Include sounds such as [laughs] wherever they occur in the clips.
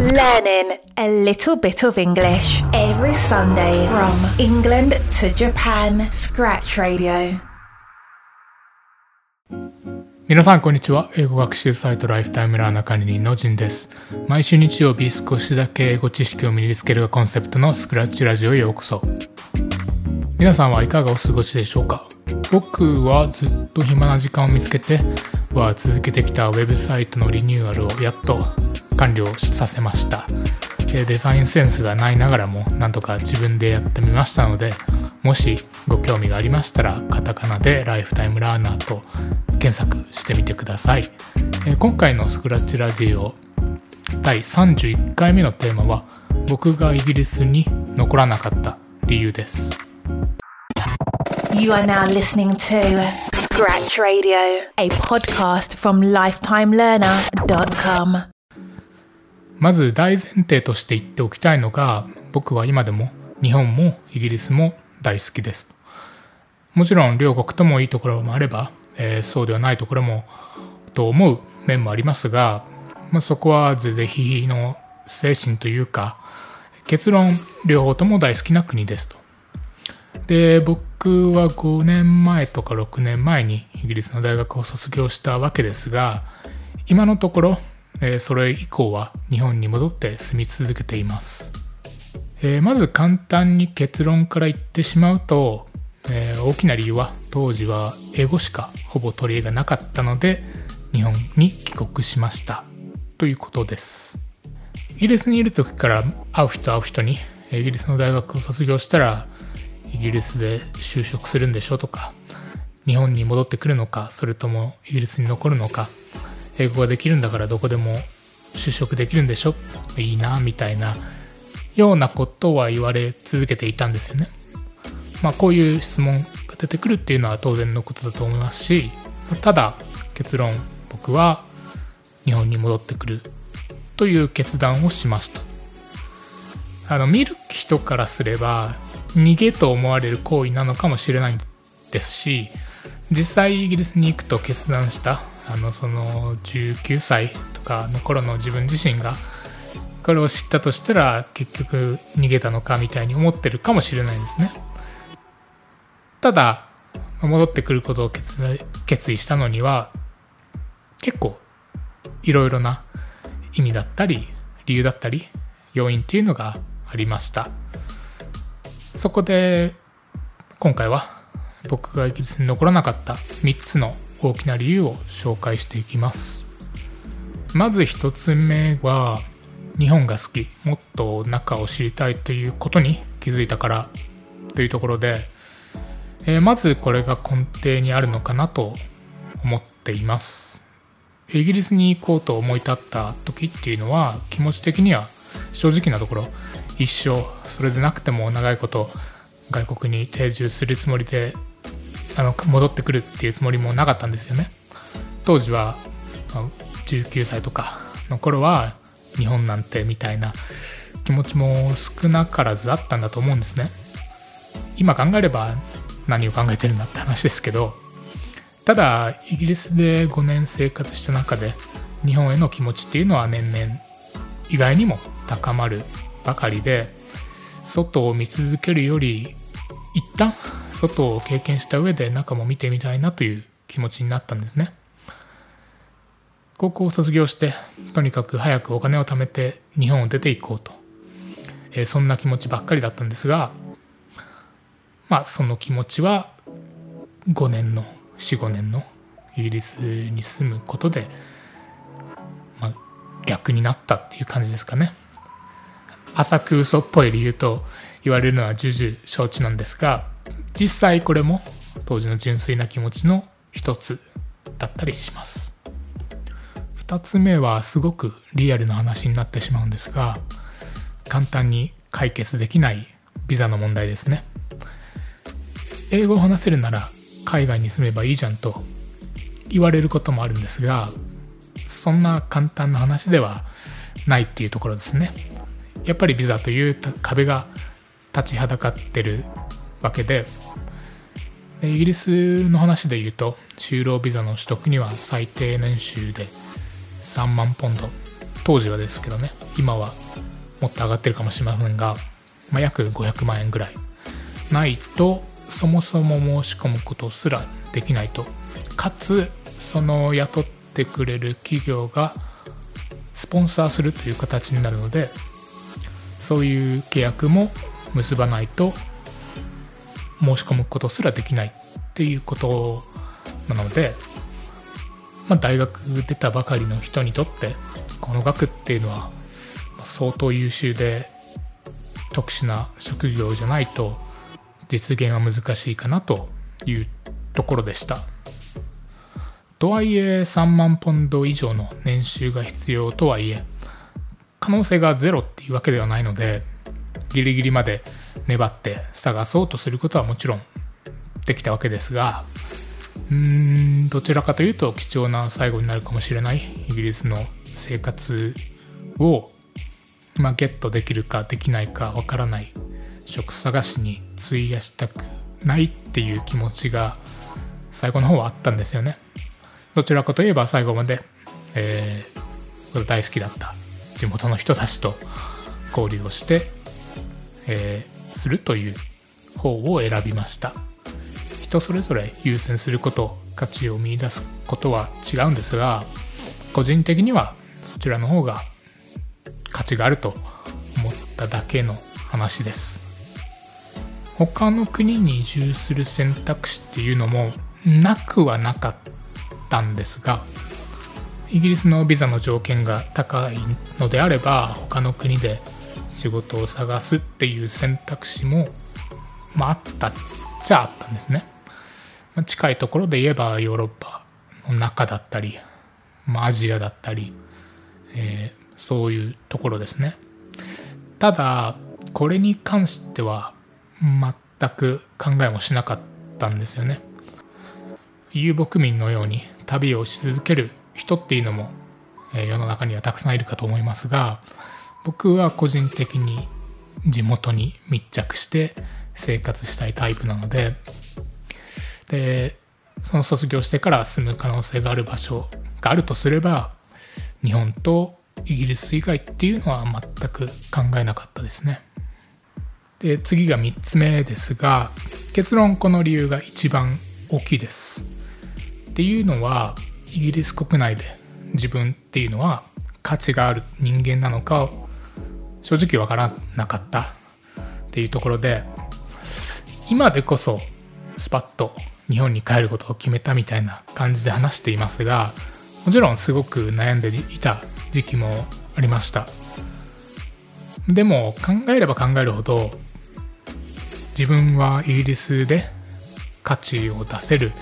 Learning a little bit of English every Sunday from England to Japan. Scratch Radio. 皆さんこんにちは英語学習サイトライフタイムラーナ管理人のジンです毎週日曜日少しだけ英語知識を身につけるがコンセプトのスクラッチラジオへようこそ皆さんはいかがお過ごしでしょうか？僕はずっと暇な時間を見つけては続けてきたウェブサイトのリニューアルをやっと完了させました。デザインセンスがないながらもなんとか自分でやってみましたのでもしご興味がありましたらカタカナでライフタイムラーナーと検索してみてください、今回のスクラッチラディオ第31回目のテーマは僕がイギリスに残らなかった理由です。You are now listening to Scratch Radio, a podcast from lifetimelearner.com. まず大前提として言っておきたいのが僕は今でも日本もイギリスも大好きです。もちろん両国ともいいところもあれば、えー、そうではないところもと思う面もありますが、まあ、そこは是々非々の精神というか結論両方とも大好きな国ですと。で僕は5年前とか6年前にイギリスの大学を卒業したわけですが今のところ、え、それ以降は日本に戻って住み続けています、え、まず簡単に結論から言ってしまうと、え、大きな理由は当時は英語しかほぼ取り柄がなかったので日本に帰国しました。ということです。イギリスにいる時から会う人会う人にイギリスの大学を卒業したらイギリスで就職するんでしょとか日本に戻ってくるのかそれともイギリスに残るのか英語ができるんだからどこでも就職できるんでしょ？いいなみたいなようなことは言われ続けていたんですよね。まあこういう質問が出てくるっていうのは当然のことだと思いますしただ結論僕は日本に戻ってくるという決断をしましたあの見る人からすれば逃げと思われる行為なのかもしれないですし実際イギリスに行くと決断したあのその19歳とかの頃の自分自身がこれを知ったとしたら結局逃げたのかみたいに思ってるかもしれないですね。ただ戻ってくることを決意したのには結構いろいろな意味だったり理由だったり要因っていうのがありました。そこで今回は僕がイギリスに残らなかった3つの大きな理由を紹介していきます。まず1つ目は日本が好きもっと中を知りたいということに気づいたからというところで、えー、まずこれが根底にあるのかなと思っています。イギリスに行こうと思い立った時っていうのは気持ち的には正直なところ一生それでなくても長いこと外国に定住するつもりであの戻ってくるっていうつもりもなかったんですよね。当時は19歳とかの頃は日本なんてみたいな気持ちも少なからずあったんだと思うんですね。今考えれば何を考えてるんだって話ですけどただイギリスで5年生活した中で日本への気持ちっていうのは年々意外にも高まるばかりで外を見続けるより一旦外を経験した上で中も見てみたいなという気持ちになったんですね高校を卒業してとにかく早くお金を貯めて日本を出ていこうと、えー、そんな気持ちばっかりだったんですがまあその気持ちは5年の45年のイギリスに住むことで、まあ、逆になったっていう感じですかね。浅く嘘っぽい理由と言われるのは重々承知なんですが実際これも当時の純粋な気持ちの一つだったりします。2つ目はすごくリアルな話になってしまうんですが簡単に解決できないビザの問題ですね。英語を話せるなら海外に住めばいいじゃんと言われることもあるんですがそんな簡単な話ではないっていうところですね。やっぱりビザという壁が立ちはだかってるわけで。イギリスの話で言うと就労ビザの取得には最低年収で3万ポンド。当時はですけどね今はもっと上がってるかもしれませんが、まあ、約500万円ぐらい。ないとそもそも申し込むことすらできないと。かつその雇ってくれる企業がスポンサーするという形になるのでそういう契約も結ばないと申し込むことすらできないっていうことなので、まあ、大学出たばかりの人にとってこの学っていうのは相当優秀で特殊な職業じゃないと実現は難しいかなというところでした。とはいえ3万ポンド以上の年収が必要とはいえ可能性がゼロっていうわけではないのでギリギリまで粘って探そうとすることはもちろんできたわけですがうーんどちらかというと貴重な最後になるかもしれないイギリスの生活を、まあ、ゲットできるかできないかわからない職探しに費やしたくないっていう気持ちが最後の方はあったんですよね。どちらかといえば最後まで、えー、大好きだった地元の人たちと交流をして、えー、するという方を選びました。人それぞれ優先すること価値を見いだすことは違うんですが個人的にはそちらの方が価値があると思っただけの話です。他の国に移住する選択肢っていうのもなくはなかったんですがイギリスのビザの条件が高いのであれば他の国で仕事を探すっていう選択肢も、まあ、あった。っちゃあったんですね、まあ、近いところで言えばヨーロッパの中だったり、まあ、アジアだったり、えー、そういうところですね。ただこれに関しては全く考えもしなかったんですよね。遊牧民のように旅をし続ける人っていうのも、え世の中にはたくさんいるかと思いますが僕は個人的に地元に密着して生活したいタイプなのででその卒業してから住む可能性がある場所があるとすれば日本とイギリス以外っていうのは全く考えなかったですね。で次が3つ目ですが結論この理由が一番大きいです。っていうのはイギリス国内で自分っていうのは価値がある人間なのかを正直わからなかったっていうところで今でこそスパッと日本に帰ることを決めたみたいな感じで話していますがもちろんすごく悩んでいた時期もありました。でも考えれば考えるほど自分はイギリスで価値を出せる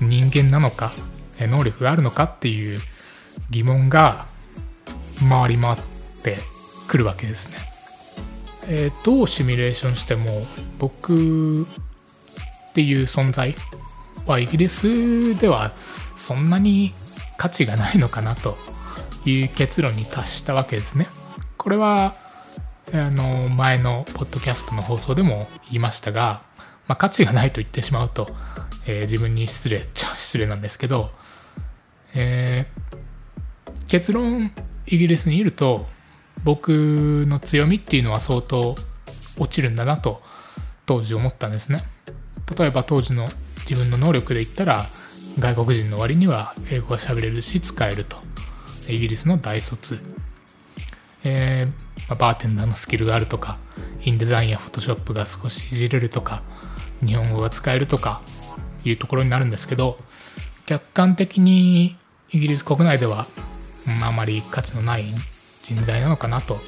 人間なのか能力があるのかっていう疑問が回り回ってくるわけですね。えー、どうシミュレーションしても僕っていう存在はイギリスではそんなに価値がないのかなという結論に達したわけですね。これはあの前のポッドキャストの放送でも言いましたが、まあ、価値がないと言ってしまうと、えー、自分に失礼っちゃ [laughs] 失礼なんですけどえー、結論イギリスにいると僕の強みっていうのは相当落ちるんだなと当時思ったんですね。例えば当時の自分の能力で言ったら外国人の割には英語が喋れるし使えると。イギリスの大卒、えー、バーテンダーのスキルがあるとかインデザインやフォトショップが少しいじれるとか日本語が使えるとかいうところになるんですけど客観的にイギリス国内では、あまり価値のない人材なのかなと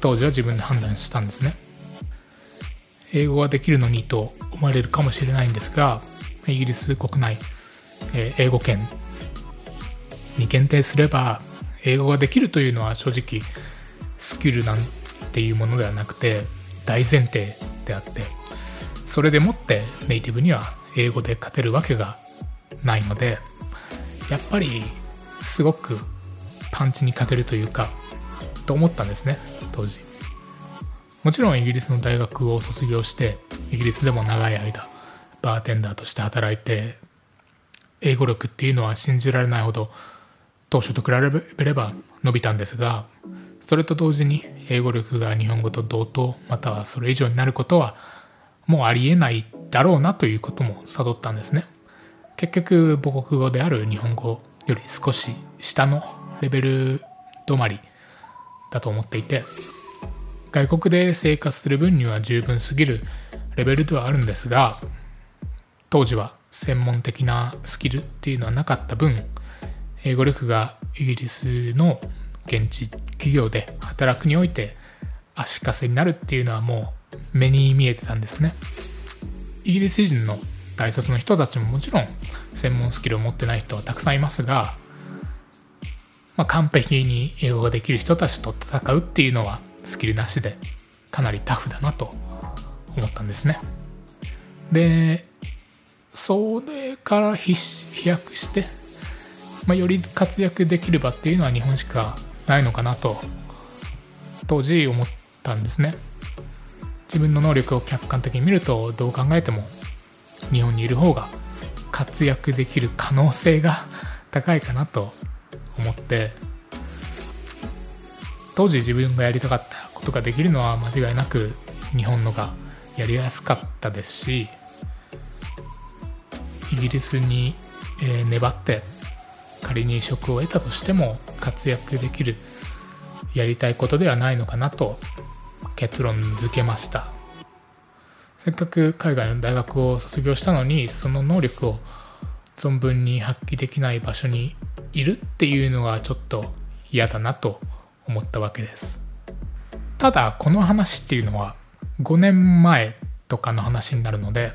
当時は自分で判断したんですね。英語ができるのにと思われるかもしれないんですがイギリス国内、え、英語圏に限定すれば英語ができるというのは正直スキルなんていうものではなくて大前提であってそれでもってネイティブには英語で勝てるわけがないのでやっぱりすごくパンチにかけるというかと思ったんですね当時。もちろんイギリスの大学を卒業してイギリスでも長い間バーテンダーとして働いて英語力っていうのは信じられないほど当初と比べれば伸びたんですがそれと同時に英語力が日本語と同等またはそれ以上になることはもうありえないだろうなということも悟ったんですね。結局母国語である日本語より少し下のレベル止まりだと思っていて外国で生活する分には十分すぎるレベルではあるんですが当時は専門的なスキルっていうのはなかった分英語力がイギリスの現地企業で働くにおいて足かせになるっていうのはもう目に見えてたんですね。イギリス人の大卒の人たちももちろん専門スキルを持ってない人はたくさんいますが、まあ、完璧に英語ができる人たちと戦うっていうのはスキルなしでかなりタフだなと思ったんですね。でそれから飛躍して、まあ、より活躍できる場っていうのは日本しかないのかなと当時思ったんですね。自分の能力を客観的に見るとどう考えても日本にいる方が活躍できる可能性が高いかなと思って当時自分がやりたかったことができるのは間違いなく日本のがやりやすかったですしイギリスに、え粘って仮に職を得たとしても活躍できるやりたいことではないのかなと結論付けました。せっかく海外の大学を卒業したのにその能力を存分に発揮できない場所にいるっていうのがちょっと嫌だなと思ったわけです。ただこの話っていうのは5年前とかの話になるので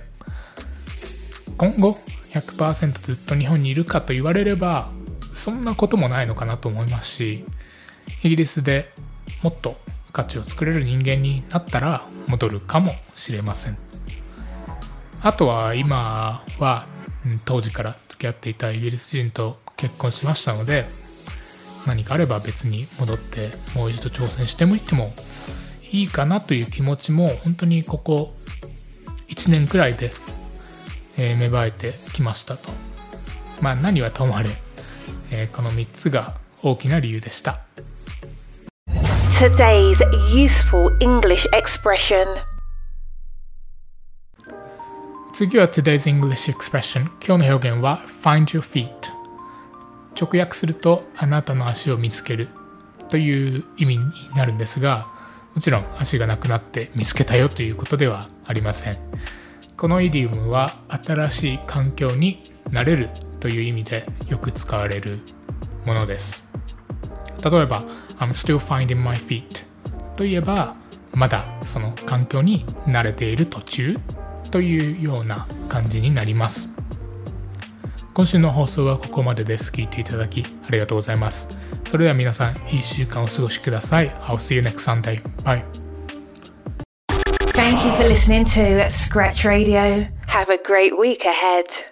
今後100%ずっと日本にいるかと言われればそんなこともないのかなと思いますしイギリスでもっと価値を作れる人間になったら戻るかもしれません。あとは今は当時から付き合っていたイギリス人と結婚しましたので何かあれば別に戻ってもう一度挑戦してみてもいいかなという気持ちも本当にここ1年くらいで、え芽生えてきましたと。まあ何はともあれ、えー、この3つが大きな理由でした。Today's useful English expression. 次は Today's English expression 今日の表現は Find your feet 直訳するとあなたの足を見つけるという意味になるんですがもちろん足がなくなって見つけたよということではありません。このイディオムは新しい環境になれるという意味でよく使われるものです。例えば I'm still finding my feet といえばまだその環境に慣れている途中というような感じになります。今週の放送はここまでです。聞いていただきありがとうございます。それでは皆さん、いい週間を過ごしください。I'll see you next Sunday. Bye. Thank you for listening to Scratch Radio. Have a great week ahead.